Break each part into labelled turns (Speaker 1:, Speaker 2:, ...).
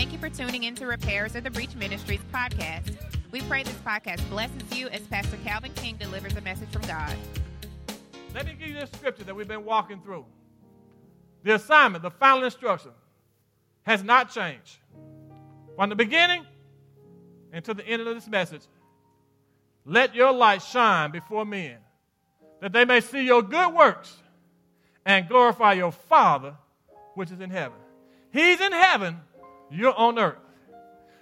Speaker 1: Thank you for tuning in to Repairers of the Breach Ministries podcast. We pray this podcast blesses you as Pastor Calvin King delivers a message from God.
Speaker 2: Let me give you this scripture that we've been walking through. The assignment, the final instruction, has not changed. From the beginning until the end of this message, let your light shine before men, that they may see your good works and glorify your Father which is in heaven. He's in heaven, you're on earth.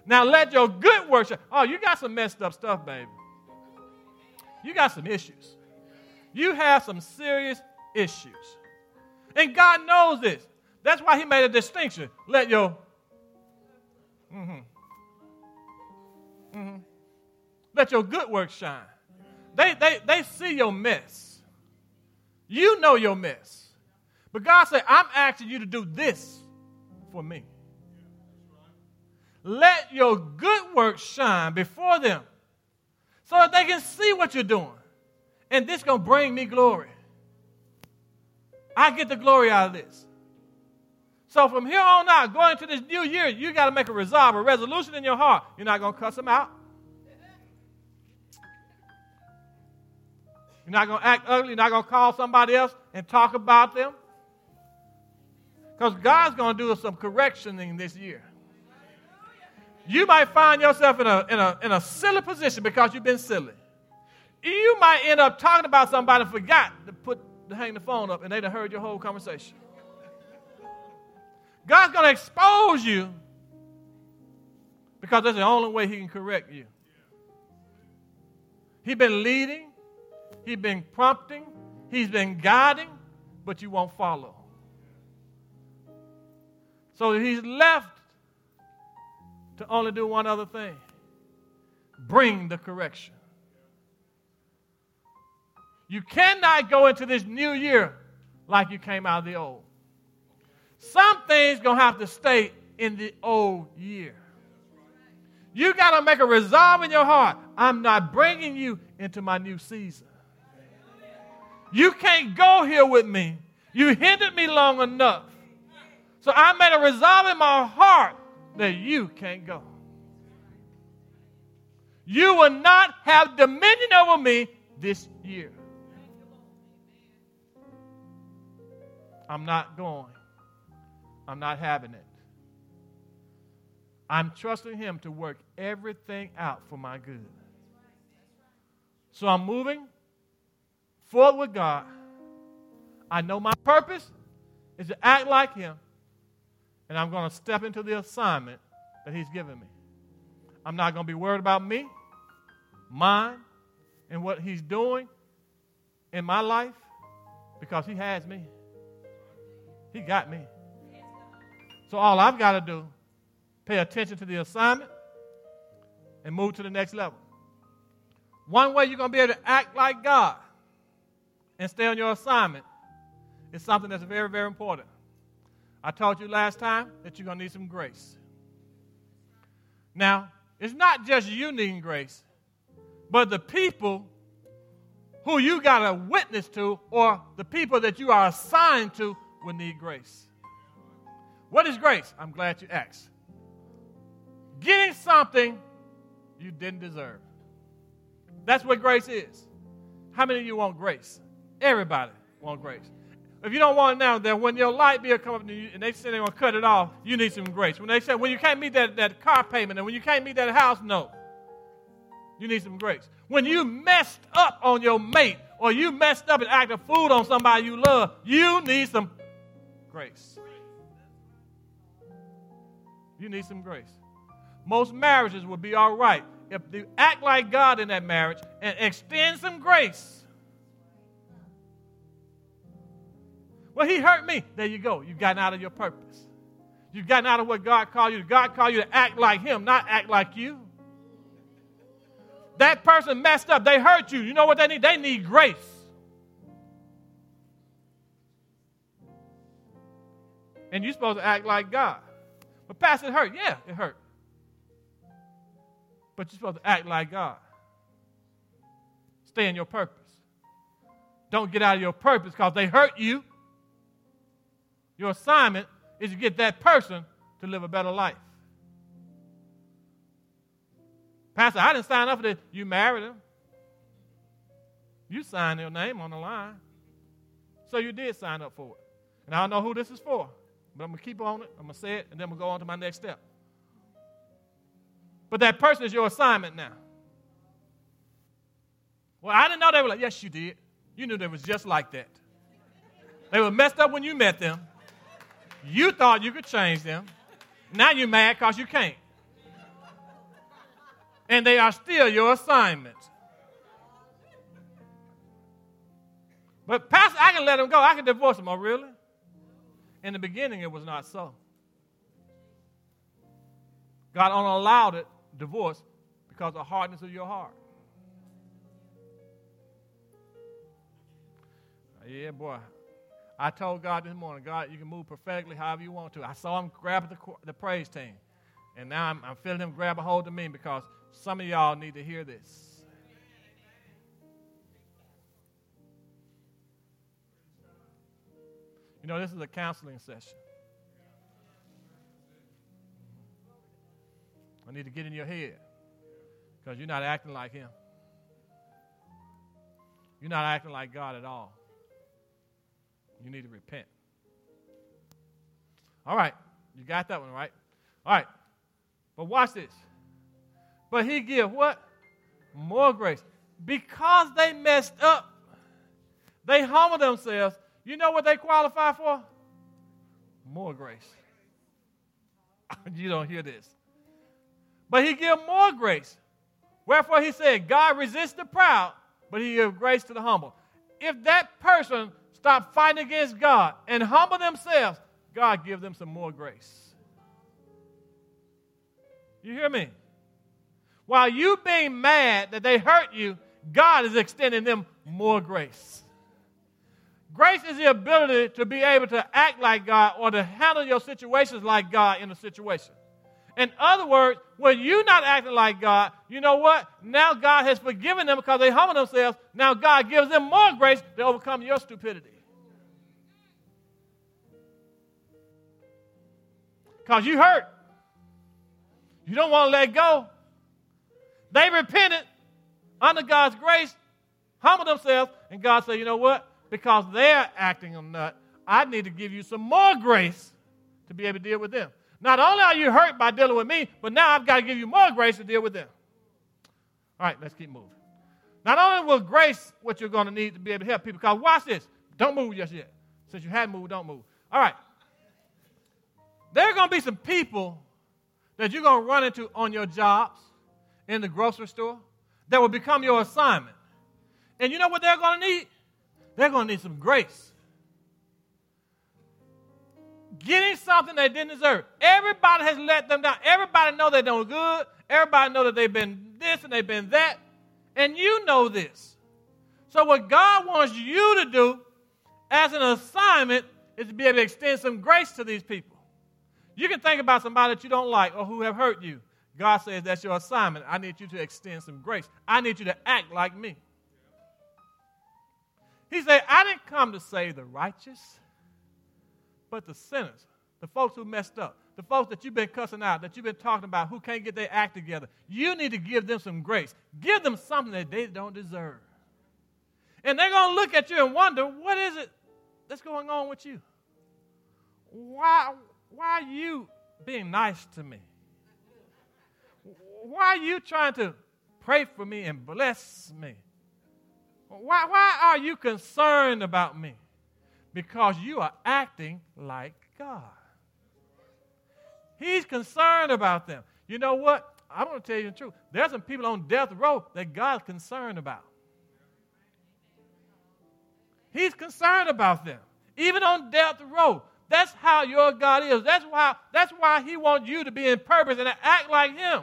Speaker 2: Now let your good works. Oh, you got some messed up stuff, baby. You got some issues. You have some serious issues. And God knows this. That's why He made a distinction. Let your. Mm-hmm. Mm-hmm. Let your good works shine. They, they, they see your mess. You know your mess. But God said, I'm asking you to do this for me. Let your good works shine before them so that they can see what you're doing. And this is going to bring me glory. I get the glory out of this. So from here on out, going into this new year, you got to make a resolve, a resolution in your heart. You're not going to cuss them out. You're not going to act ugly. You're not going to call somebody else and talk about them. Because God's going to do some correctioning this year. You might find yourself in a, in, a, in a silly position because you've been silly. You might end up talking about somebody and forgot to put to hang the phone up and they'd have heard your whole conversation. God's going to expose you because that's the only way He can correct you. He's been leading, He's been prompting, He's been guiding, but you won't follow. So He's left to only do one other thing bring the correction. You cannot go into this new year like you came out of the old. Some things going to have to stay in the old year. You got to make a resolve in your heart. I'm not bringing you into my new season. You can't go here with me. You hindered me long enough. So I made a resolve in my heart that you can't go. You will not have dominion over me this year. I'm not going. I'm not having it. I'm trusting Him to work everything out for my good. So I'm moving forward with God. I know my purpose is to act like Him, and I'm going to step into the assignment that He's given me. I'm not going to be worried about me, mine, and what He's doing in my life because He has me. He got me. So all I've got to do, pay attention to the assignment and move to the next level. One way you're going to be able to act like God and stay on your assignment is something that's very, very important. I told you last time that you're going to need some grace. Now, it's not just you needing grace, but the people who you got a witness to or the people that you are assigned to will need grace. What is grace? I'm glad you asked. Getting something you didn't deserve. That's what grace is. How many of you want grace? Everybody want grace. If you don't want it now, then when your light bill come up and they say they're going to cut it off, you need some grace. When they say, when you can't meet that, that car payment and when you can't meet that house note, you need some grace. When you messed up on your mate or you messed up and acted fool on somebody you love, you need some grace. You need some grace. Most marriages would be all right if you act like God in that marriage and extend some grace. Well, he hurt me. There you go. You've gotten out of your purpose. You've gotten out of what God called you. God called you to act like him, not act like you. That person messed up. They hurt you. You know what they need? They need grace. And you're supposed to act like God. But Pastor, it hurt. Yeah, it hurt. But you're supposed to act like God. Stay in your purpose. Don't get out of your purpose because they hurt you. Your assignment is to get that person to live a better life. Pastor, I didn't sign up for this. You married him. You signed your name on the line. So you did sign up for it. And I don't know who this is for, but I'm going to keep on it. I'm going to say it, and then we'll go on to my next step. But that person is your assignment now. Well, I didn't know they were like, yes, you did. You knew they was just like that. They were messed up when you met them. You thought you could change them. Now you're mad because you can't. And they are still your assignments. But Pastor, I can let them go. I can divorce them. Oh, really? In the beginning, it was not so. God only allowed it, divorce, because of hardness of your heart. Yeah, boy. I told God this morning, God, you can move prophetically however you want to. I saw him grab the, the praise team. And now I'm, I'm feeling him grab a hold of me because some of y'all need to hear this. You know, this is a counseling session. I need to get in your head because you're not acting like him. You're not acting like God at all. You need to repent. All right, you got that one right. All right, but watch this. But he give what? More grace. Because they messed up, they humble themselves. You know what they qualify for? More grace. you don't hear this. But he give more grace. Wherefore he said, God resists the proud, but he give grace to the humble. If that person stop fighting against God and humble themselves, God give them some more grace. You hear me? While you being mad that they hurt you, God is extending them more grace. Grace is the ability to be able to act like God or to handle your situations like God in a situation. In other words, when you're not acting like God, you know what? Now God has forgiven them because they humble themselves. Now God gives them more grace to overcome your stupidity. Because you hurt. You don't want to let go. They repented under God's grace, humbled themselves, and God said, you know what? Because they're acting a nut, I need to give you some more grace to be able to deal with them. Not only are you hurt by dealing with me, but now I've got to give you more grace to deal with them. All right, let's keep moving. Not only will grace what you're going to need to be able to help people, because watch this. Don't move just yet. Since you haven't moved, don't move. All right. There are going to be some people that you're going to run into on your jobs, in the grocery store, that will become your assignment. And you know what they're going to need? They're going to need some grace getting something they didn't deserve. Everybody has let them down. Everybody know they're doing good. Everybody know that they've been this and they've been that. And you know this. So what God wants you to do as an assignment is to be able to extend some grace to these people. You can think about somebody that you don't like or who have hurt you. God says that's your assignment. I need you to extend some grace. I need you to act like me. He said, I didn't come to save the righteous but the sinners, the folks who messed up, the folks that you've been cussing out, that you've been talking about, who can't get their act together. You need to give them some grace. Give them something that they don't deserve. And they're going to look at you and wonder, what is it that's going on with you? Why, why are you being nice to me? Why are you trying to pray for me and bless me? Why, why are you concerned about me? Because you are acting like God. He's concerned about them. You know what? I'm going to tell you the truth. There's some people on death row that God's concerned about. He's concerned about them. Even on death row. That's how your God is. That's why, that's why He wants you to be in purpose and to act like Him.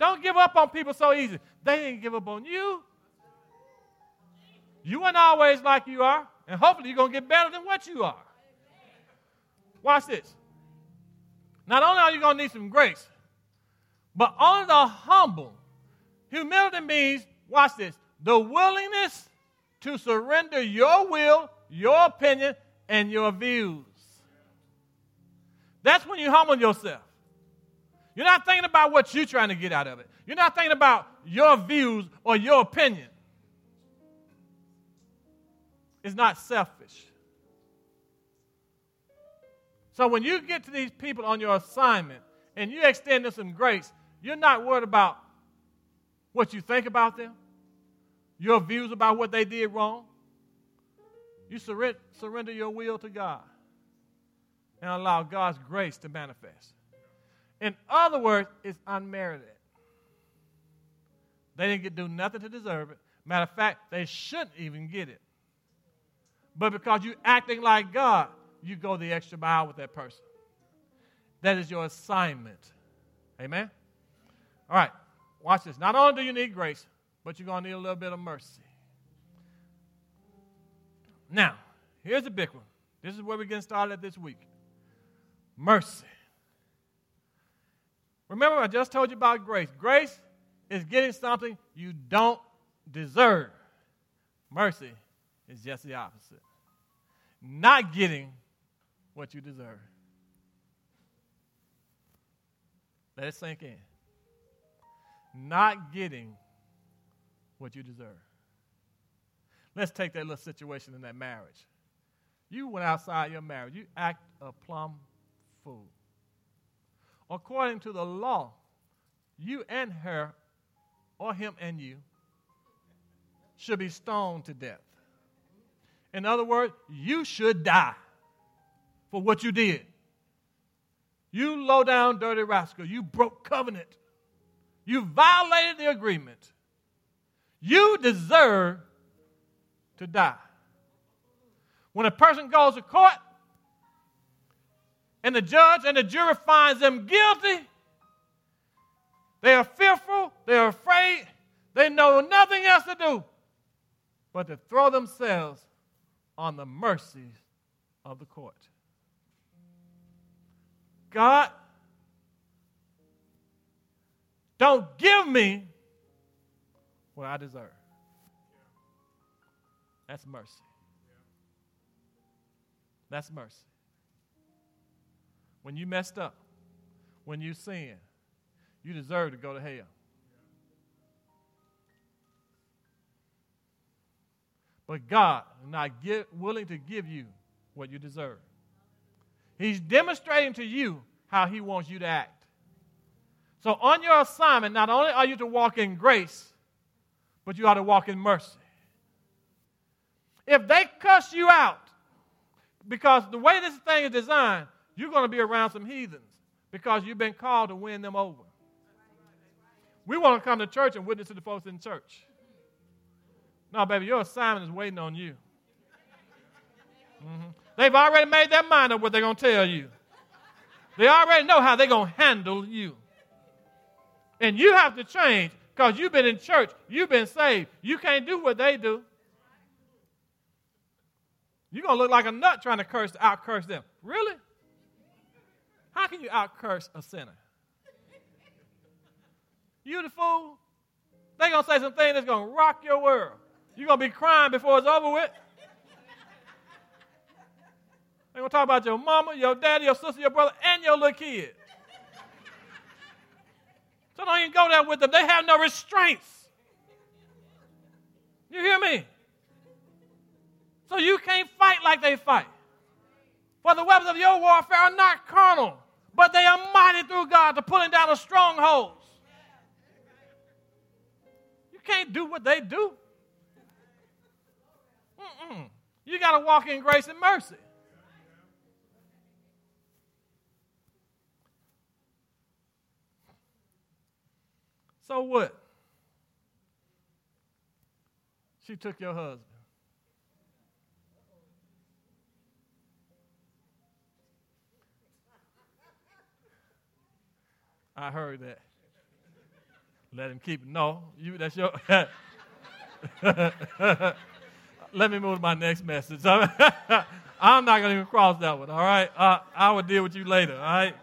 Speaker 2: Don't give up on people so easy. They didn't give up on you. You weren't always like you are. And hopefully you're going to get better than what you are. Watch this. Not only are you going to need some grace, but on the humble, humility means, watch this, the willingness to surrender your will, your opinion, and your views. That's when you humble yourself. You're not thinking about what you're trying to get out of it. You're not thinking about your views or your opinion. It's not selfish. So when you get to these people on your assignment and you extend them some grace, you're not worried about what you think about them, your views about what they did wrong. You surrender, surrender your will to God and allow God's grace to manifest. In other words, it's unmerited. They didn't get do nothing to deserve it. Matter of fact, they shouldn't even get it. But because you're acting like God, you go the extra mile with that person. That is your assignment. Amen? All right, watch this. Not only do you need grace, but you're going to need a little bit of mercy. Now, here's a big one. This is where we're getting started this week mercy. Remember, I just told you about grace. Grace is getting something you don't deserve. Mercy is just the opposite. Not getting what you deserve. Let it sink in. Not getting what you deserve. Let's take that little situation in that marriage. You went outside your marriage, you act a plumb fool. According to the law, you and her, or him and you, should be stoned to death. In other words, you should die for what you did. You low down, dirty rascal. You broke covenant. You violated the agreement. You deserve to die. When a person goes to court and the judge and the jury finds them guilty, they are fearful, they are afraid, they know nothing else to do but to throw themselves on the mercies of the court. God, don't give me what I deserve. That's mercy. That's mercy. When you messed up, when you sinned, you deserve to go to hell. But God is not give, willing to give you what you deserve. He's demonstrating to you how He wants you to act. So, on your assignment, not only are you to walk in grace, but you ought to walk in mercy. If they cuss you out, because the way this thing is designed, you're going to be around some heathens because you've been called to win them over. We want to come to church and witness to the folks in church. No, baby, your assignment is waiting on you. Mm-hmm. They've already made their mind up what they're going to tell you. They already know how they're going to handle you. And you have to change because you've been in church, you've been saved. You can't do what they do. You're going to look like a nut trying to curse, out curse them. Really? How can you out curse a sinner? You the fool? They're going to say something that's going to rock your world. You're going to be crying before it's over with. They're going to talk about your mama, your daddy, your sister, your brother, and your little kid. So don't even go there with them. They have no restraints. You hear me? So you can't fight like they fight. For the weapons of your warfare are not carnal, but they are mighty through God to pulling down the strongholds. You can't do what they do. Mm-mm. You got to walk in grace and mercy. So what? She took your husband. I heard that. Let him keep it. No, you that's your Let me move to my next message. I'm not going to even cross that one, all right? Uh, I will deal with you later, all right?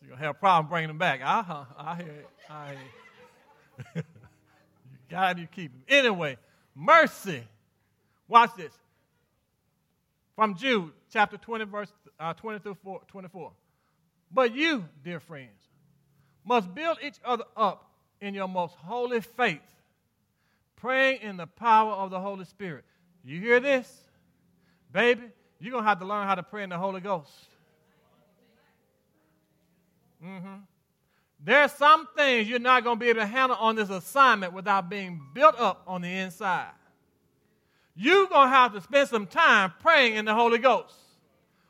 Speaker 2: You're going to have a problem bringing them back. Uh-huh. I hear it. I hear it. you got you keep them. Anyway, mercy Watch this. From Jude, chapter 20, verse uh, 20 through 4, 24. But you, dear friends, must build each other up in your most holy faith, praying in the power of the Holy Spirit. You hear this? Baby, you're going to have to learn how to pray in the Holy Ghost. Mm-hmm. There are some things you're not going to be able to handle on this assignment without being built up on the inside. You're going to have to spend some time praying in the Holy Ghost.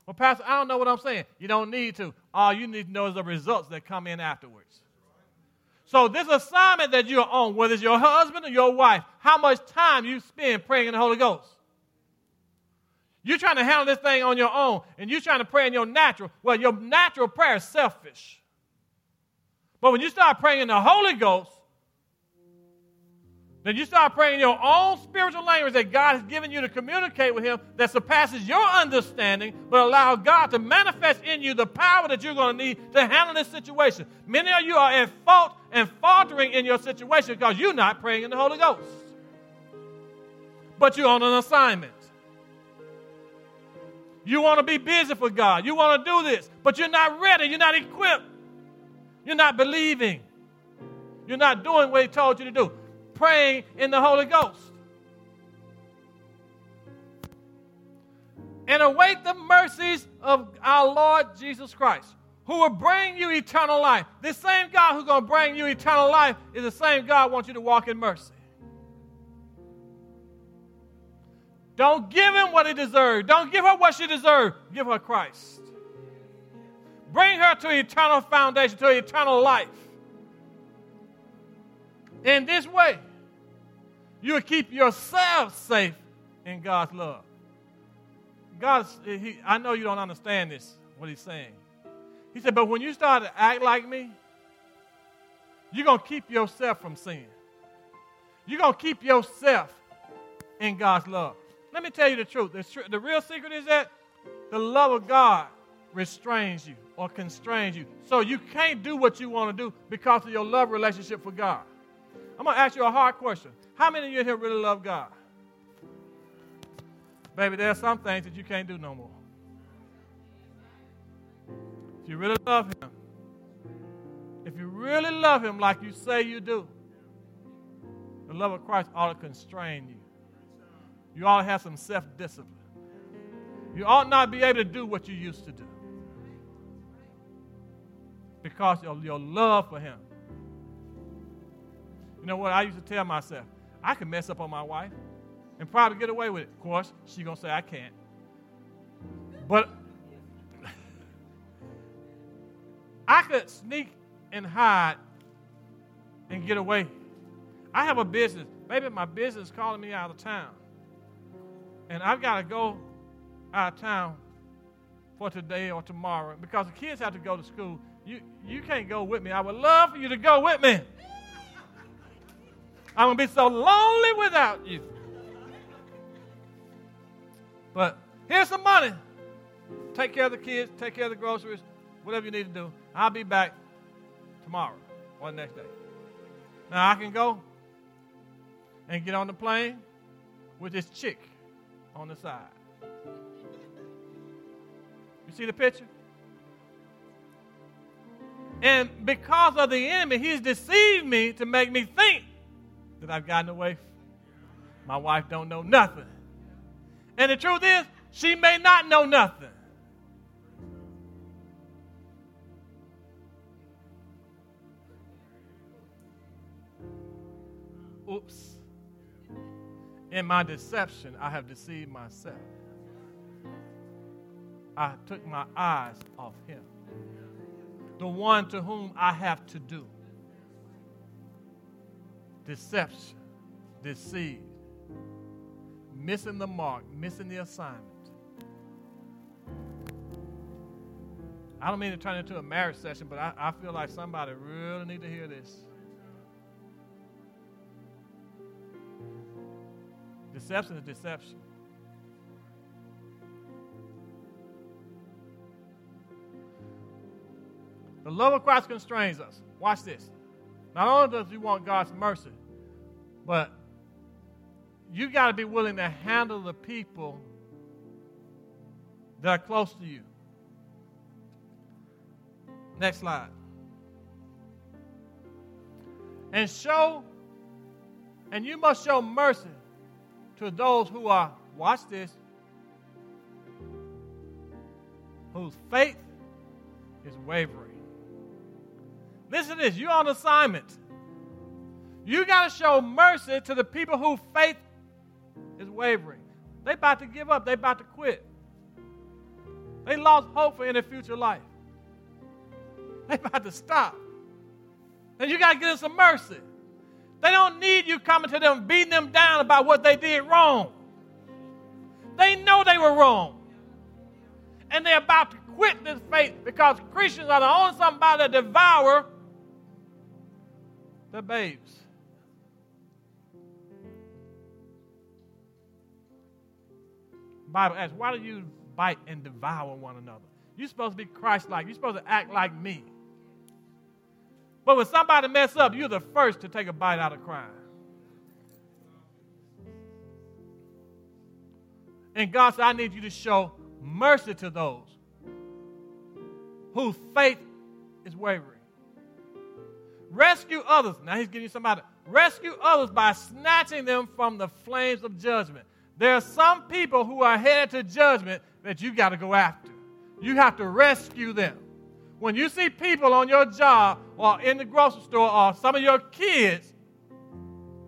Speaker 2: Well, Pastor, I don't know what I'm saying. You don't need to. All you need to know is the results that come in afterwards. So, this assignment that you're on, whether it's your husband or your wife, how much time you spend praying in the Holy Ghost? You're trying to handle this thing on your own, and you're trying to pray in your natural. Well, your natural prayer is selfish. But when you start praying in the Holy Ghost, then you start praying your own spiritual language that God has given you to communicate with Him that surpasses your understanding, but allow God to manifest in you the power that you're going to need to handle this situation. Many of you are at fault and faltering in your situation because you're not praying in the Holy Ghost. But you're on an assignment. You want to be busy for God. You want to do this, but you're not ready. You're not equipped. You're not believing. You're not doing what He told you to do praying in the Holy Ghost. And await the mercies of our Lord Jesus Christ, who will bring you eternal life. This same God who's going to bring you eternal life is the same God wants you to walk in mercy. Don't give him what he deserves. Don't give her what she deserves. Give her Christ. Bring her to eternal foundation, to eternal life. In this way, you will keep yourself safe in God's love. God, he, I know you don't understand this, what he's saying. He said, but when you start to act like me, you're going to keep yourself from sin. You're going to keep yourself in God's love. Let me tell you the truth. The, tr- the real secret is that the love of God restrains you or constrains you. So you can't do what you want to do because of your love relationship for God. I'm going to ask you a hard question. How many of you here really love God? Baby, there are some things that you can't do no more. If you really love Him, if you really love Him like you say you do, the love of Christ ought to constrain you. You ought to have some self discipline. You ought not be able to do what you used to do because of your love for Him. You know what? I used to tell myself, I can mess up on my wife and probably get away with it. Of course, she's going to say I can't. But I could sneak and hide and get away. I have a business. Maybe my business is calling me out of town. And I've got to go out of town for today or tomorrow because the kids have to go to school. You, you can't go with me. I would love for you to go with me. I'm going to be so lonely without you. But here's some money. Take care of the kids, take care of the groceries, whatever you need to do. I'll be back tomorrow or the next day. Now I can go and get on the plane with this chick on the side. You see the picture? And because of the enemy, he's deceived me to make me think that I've gotten away. from. My wife don't know nothing. And the truth is, she may not know nothing. Oops. In my deception, I have deceived myself. I took my eyes off him, the one to whom I have to do deception, deceit, missing the mark, missing the assignment. I don't mean to turn it into a marriage session, but I, I feel like somebody really need to hear this. Deception is deception. The love of Christ constrains us. Watch this. Not only does he want God's mercy, but you got to be willing to handle the people that are close to you. Next slide. And show, and you must show mercy to those who are, watch this, whose faith is wavering. Listen to this you're on assignment. You got to show mercy to the people whose faith is wavering. They about to give up. They about to quit. They lost hope for any future life. They about to stop. And you got to give them some mercy. They don't need you coming to them, beating them down about what they did wrong. They know they were wrong. And they're about to quit this faith because Christians are the only somebody that devour the babes. Bible asks, why do you bite and devour one another? You're supposed to be Christ like. You're supposed to act like me. But when somebody mess up, you're the first to take a bite out of crime. And God said, I need you to show mercy to those whose faith is wavering. Rescue others. Now he's giving you somebody. Rescue others by snatching them from the flames of judgment. There are some people who are headed to judgment that you got to go after. You have to rescue them. When you see people on your job or in the grocery store or some of your kids,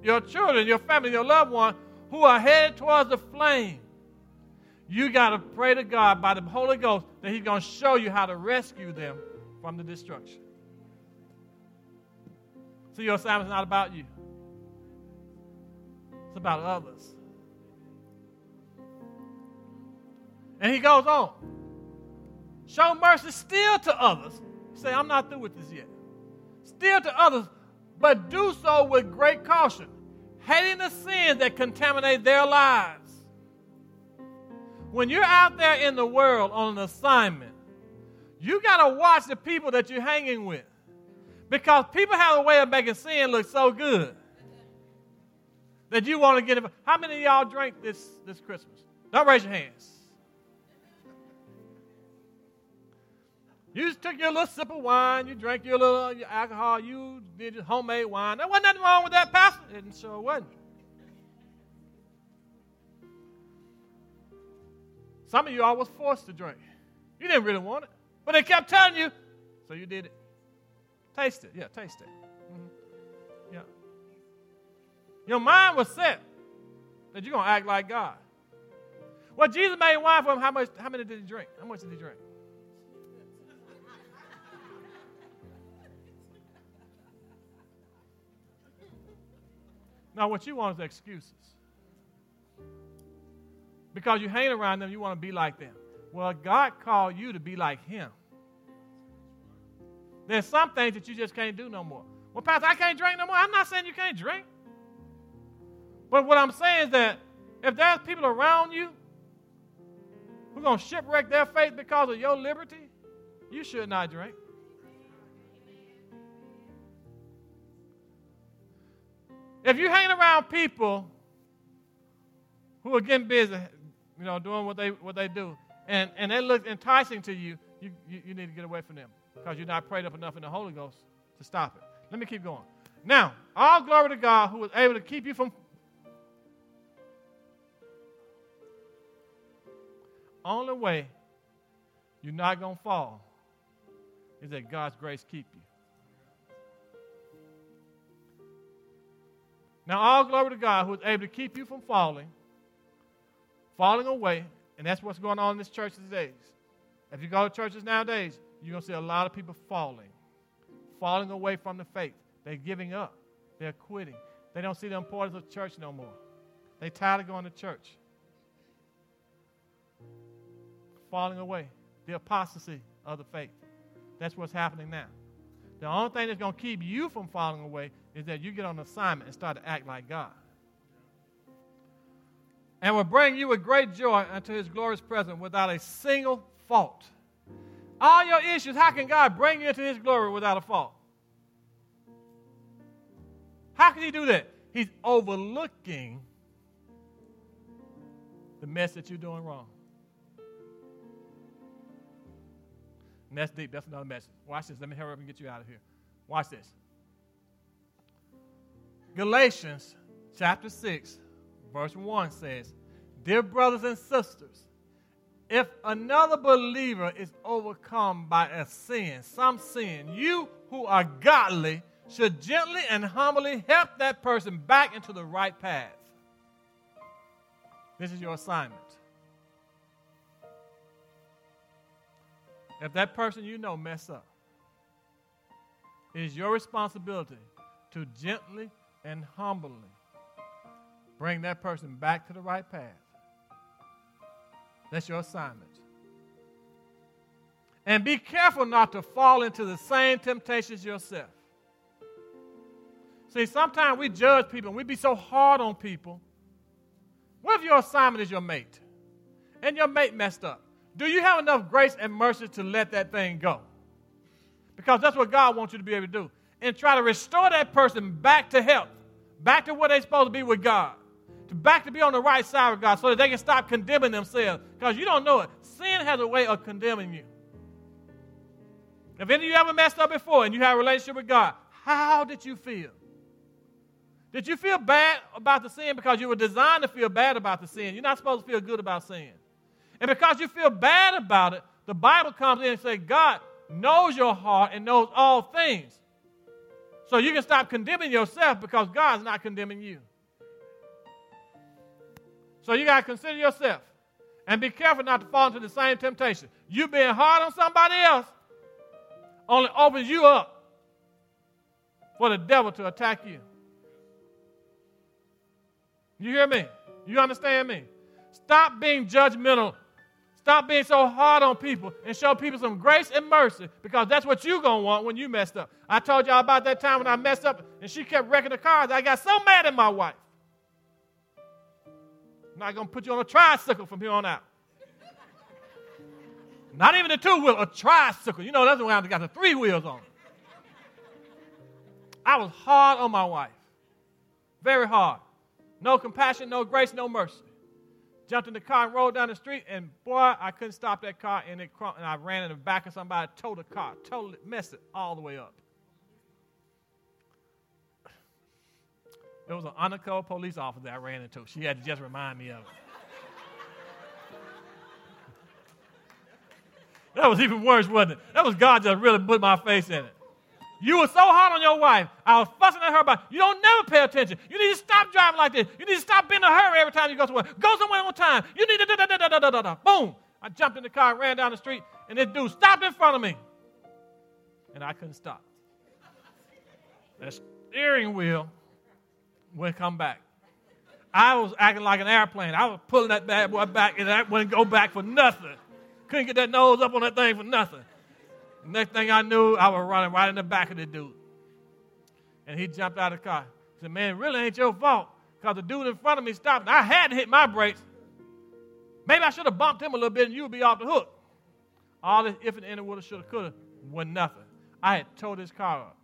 Speaker 2: your children, your family, your loved one who are headed towards the flame, you got to pray to God by the Holy Ghost that He's going to show you how to rescue them from the destruction. So your assignment's not about you, it's about others. And he goes on. Show mercy still to others. Say, I'm not through with this yet. Still to others, but do so with great caution, hating the sins that contaminate their lives. When you're out there in the world on an assignment, you got to watch the people that you're hanging with. Because people have a way of making sin look so good that you want to get it. How many of y'all drank this, this Christmas? Don't raise your hands. You just took your little sip of wine, you drank your little uh, your alcohol, you did your homemade wine. There wasn't nothing wrong with that, Pastor. It sure wasn't. Some of you all was forced to drink. You didn't really want it, but they kept telling you, so you did it. Taste it. Yeah, taste it. Mm-hmm. Yeah. Your mind was set that you're going to act like God. Well, Jesus made wine for him. How much? How many did he drink? How much did he drink? Now, what you want is excuses. Because you hang around them, you want to be like them. Well, God called you to be like Him. There's some things that you just can't do no more. Well, Pastor, I can't drink no more. I'm not saying you can't drink. But what I'm saying is that if there's people around you who are going to shipwreck their faith because of your liberty, you should not drink. If you're hanging around people who are getting busy, you know, doing what they what they do, and, and they look enticing to you, you, you, you need to get away from them because you're not prayed up enough in the Holy Ghost to stop it. Let me keep going. Now, all glory to God who was able to keep you from only way you're not going to fall is that God's grace keep you. Now, all glory to God who is able to keep you from falling, falling away, and that's what's going on in this church these days. If you go to churches nowadays, you're going to see a lot of people falling, falling away from the faith. They're giving up, they're quitting. They don't see the importance of church no more. They're tired of going to church. Falling away, the apostasy of the faith. That's what's happening now. The only thing that's going to keep you from falling away is that you get on assignment and start to act like God. And will bring you with great joy unto his glorious presence without a single fault. All your issues, how can God bring you into his glory without a fault? How can he do that? He's overlooking the mess that you're doing wrong. And that's deep. That's another message. Watch this. Let me hurry up and get you out of here. Watch this. Galatians chapter 6, verse 1 says, Dear brothers and sisters, if another believer is overcome by a sin, some sin, you who are godly should gently and humbly help that person back into the right path. This is your assignment. If that person you know mess up, it is your responsibility to gently and humbly bring that person back to the right path. That's your assignment. And be careful not to fall into the same temptations yourself. See, sometimes we judge people and we be so hard on people. What if your assignment is your mate and your mate messed up? Do you have enough grace and mercy to let that thing go? Because that's what God wants you to be able to do. And try to restore that person back to health, back to where they're supposed to be with God, back to be on the right side of God so that they can stop condemning themselves. Because you don't know it. Sin has a way of condemning you. If any of you ever messed up before and you had a relationship with God, how did you feel? Did you feel bad about the sin because you were designed to feel bad about the sin? You're not supposed to feel good about sin. And because you feel bad about it, the Bible comes in and says, God knows your heart and knows all things. So you can stop condemning yourself because God's not condemning you. So you got to consider yourself and be careful not to fall into the same temptation. You being hard on somebody else only opens you up for the devil to attack you. You hear me? You understand me? Stop being judgmental Stop being so hard on people and show people some grace and mercy because that's what you're going to want when you messed up. I told y'all about that time when I messed up and she kept wrecking the cars. I got so mad at my wife. I'm not going to put you on a tricycle from here on out. Not even a two wheel, a tricycle. You know, that's the one I got the three wheels on. I was hard on my wife. Very hard. No compassion, no grace, no mercy jumped in the car and rolled down the street, and boy, I couldn't stop that car, and it and I ran in the back of somebody, towed the car, totally messed it all the way up. There was an undercover police officer I ran into. She had to just remind me of it. that was even worse, wasn't it? That was God just really put my face in it. You were so hard on your wife. I was fussing at her about you don't never pay attention. You need to stop driving like this. You need to stop being in a hurry every time you go somewhere. Go somewhere on time. You need to da da da da da da da. Boom! I jumped in the car ran down the street, and this dude stopped in front of me, and I couldn't stop. That steering wheel wouldn't come back. I was acting like an airplane. I was pulling that bad boy back, and that wouldn't go back for nothing. Couldn't get that nose up on that thing for nothing. Next thing I knew, I was running right in the back of the dude. And he jumped out of the car. He said, Man, it really ain't your fault. Because the dude in front of me stopped. I had to hit my brakes. Maybe I should have bumped him a little bit and you would be off the hook. All this if and any woulda, shoulda, coulda was nothing. I had towed his car up.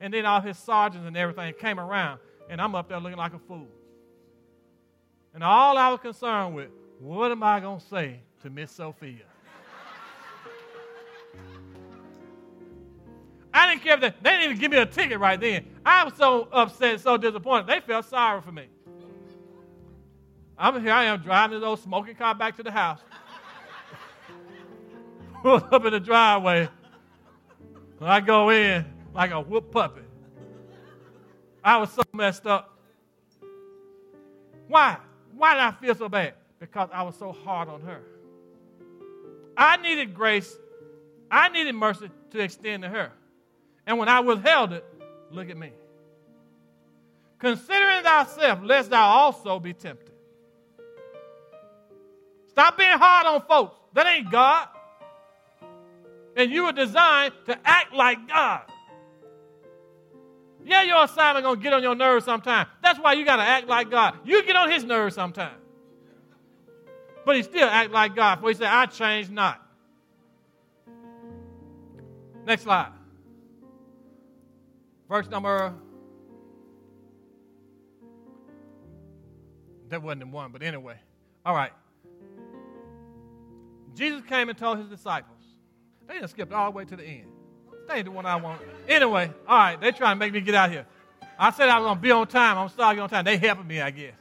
Speaker 2: And then all his sergeants and everything came around, and I'm up there looking like a fool. And all I was concerned with, what am I going to say to Miss Sophia? I didn't care if they, they didn't even give me a ticket right then. I was so upset, so disappointed. They felt sorry for me. I'm here. I am driving this old smoking car back to the house. Pull up in the driveway. I go in like a whoop puppy. I was so messed up. Why? Why did I feel so bad? Because I was so hard on her. I needed grace. I needed mercy to extend to her. And when I withheld it, look at me. Considering thyself, lest thou also be tempted. Stop being hard on folks. That ain't God. And you were designed to act like God. Yeah, your assignment gonna get on your nerves sometime. That's why you gotta act like God. You get on his nerves sometime. But he still act like God. For he said, I change not. Next slide. Verse number, that wasn't the one, but anyway. All right. Jesus came and told his disciples. They just skipped all the way to the end. They ain't the one I want. Anyway, all right, they trying to make me get out here. I said I was to be on time. I'm starting on time. They helping me, I guess.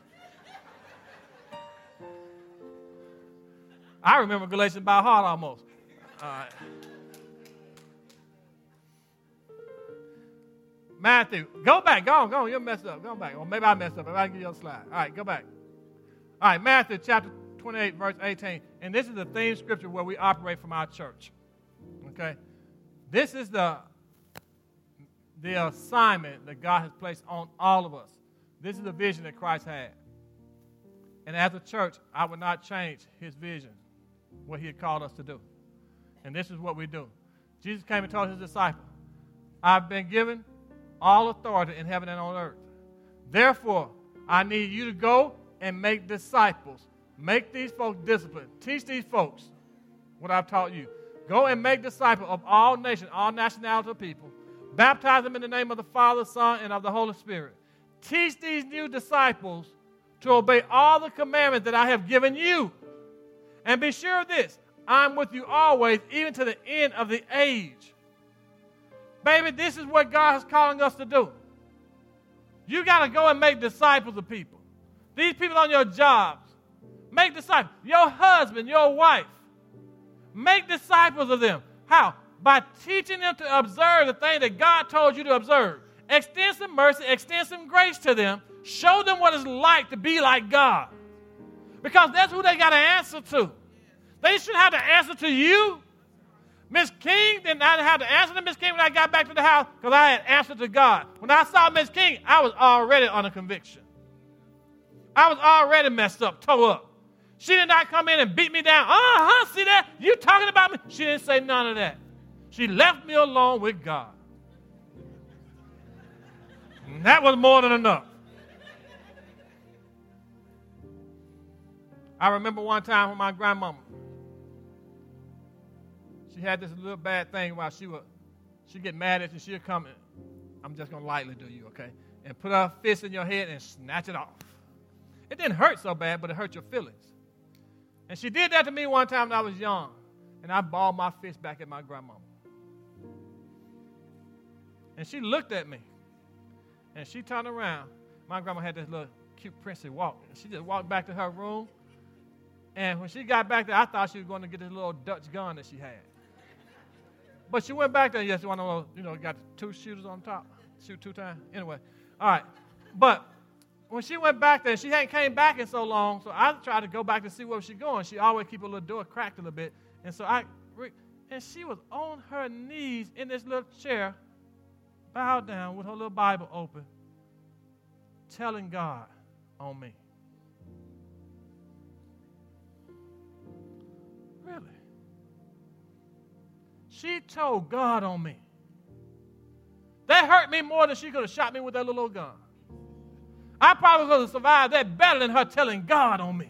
Speaker 2: I remember Galatians by heart almost. All right. Matthew, go back. Go on, go on. You're messed up. Go back. Or maybe I messed up. Maybe I can give you a slide. All right, go back. All right, Matthew chapter 28, verse 18. And this is the theme scripture where we operate from our church. Okay? This is the, the assignment that God has placed on all of us. This is the vision that Christ had. And as a church, I would not change his vision, what he had called us to do. And this is what we do. Jesus came and told his disciples, I've been given all authority in heaven and on earth. Therefore, I need you to go and make disciples. Make these folks disciplined. Teach these folks what I've taught you. Go and make disciples of all nations, all nationalities of people. Baptize them in the name of the Father, Son, and of the Holy Spirit. Teach these new disciples to obey all the commandments that I have given you. And be sure of this I'm with you always, even to the end of the age. Baby, this is what God is calling us to do. You got to go and make disciples of people. These people on your jobs, make disciples. Your husband, your wife, make disciples of them. How? By teaching them to observe the thing that God told you to observe. Extend some mercy, extend some grace to them. Show them what it's like to be like God. Because that's who they got to answer to. They should have to answer to you. Miss King did not have to answer to Miss King when I got back to the house because I had answered to God. When I saw Miss King, I was already on a conviction. I was already messed up, toe up. She did not come in and beat me down. Uh huh, see that? You talking about me? She didn't say none of that. She left me alone with God. And that was more than enough. I remember one time when my grandmama, she had this little bad thing while she would, she get mad at you, she'd come and, I'm just going to lightly do you, okay? And put her fist in your head and snatch it off. It didn't hurt so bad, but it hurt your feelings. And she did that to me one time when I was young, and I balled my fist back at my grandmama. And she looked at me, and she turned around. My grandma had this little cute princess walk. And She just walked back to her room, and when she got back there, I thought she was going to get this little Dutch gun that she had. But she went back there. Yes, one of those, you know, got two shooters on top, shoot two times. Anyway, all right. But when she went back there, she hadn't came back in so long, so I tried to go back to see where she going. She always keep a little door cracked a little bit, and so I, and she was on her knees in this little chair, bowed down with her little Bible open, telling God on me. Really? She told God on me. That hurt me more than she could have shot me with that little gun. I probably could have survived that better than her telling God on me.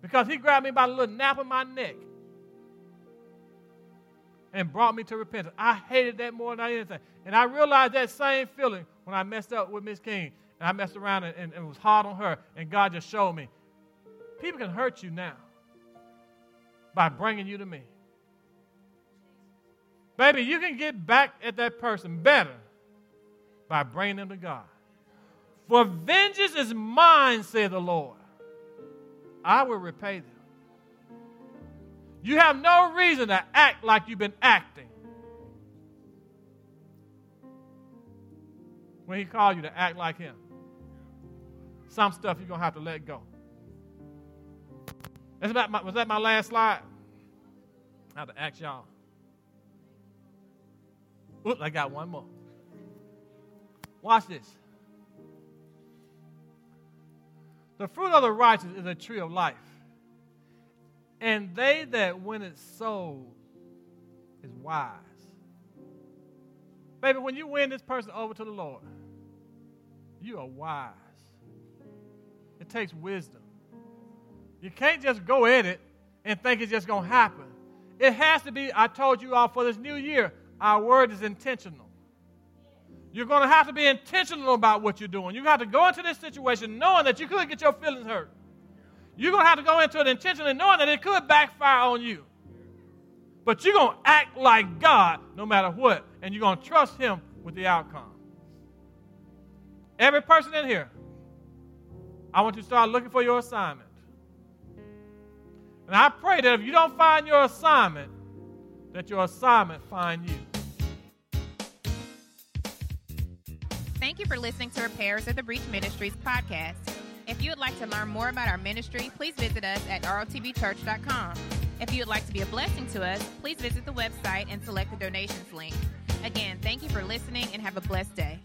Speaker 2: Because he grabbed me by the little nape of my neck and brought me to repentance. I hated that more than anything. And I realized that same feeling when I messed up with Miss King. And I messed around and, and, and was hard on her. And God just showed me people can hurt you now by bringing you to me. Baby, you can get back at that person better by bringing them to God. For vengeance is mine, said the Lord. I will repay them. You have no reason to act like you've been acting. When he called you to act like him. Some stuff you're going to have to let go. That's about my, was that my last slide? I have to ask y'all. Oops, I got one more. Watch this. The fruit of the righteous is a tree of life. And they that win it soul is wise. Baby, when you win this person over to the Lord, you are wise. It takes wisdom. You can't just go at it and think it's just going to happen. It has to be, I told you all for this new year, our word is intentional. You're going to have to be intentional about what you're doing. You have to go into this situation knowing that you could get your feelings hurt. You're going to have to go into it intentionally knowing that it could backfire on you. But you're going to act like God no matter what, and you're going to trust Him with the outcome. Every person in here, I want you to start looking for your assignment. And I pray that if you don't find your assignment, that your assignment find you.
Speaker 1: You for listening to Repairers of the Breach Ministries podcast. If you would like to learn more about our ministry, please visit us at rotbchurch.com. If you would like to be a blessing to us, please visit the website and select the donations link. Again, thank you for listening and have a blessed day.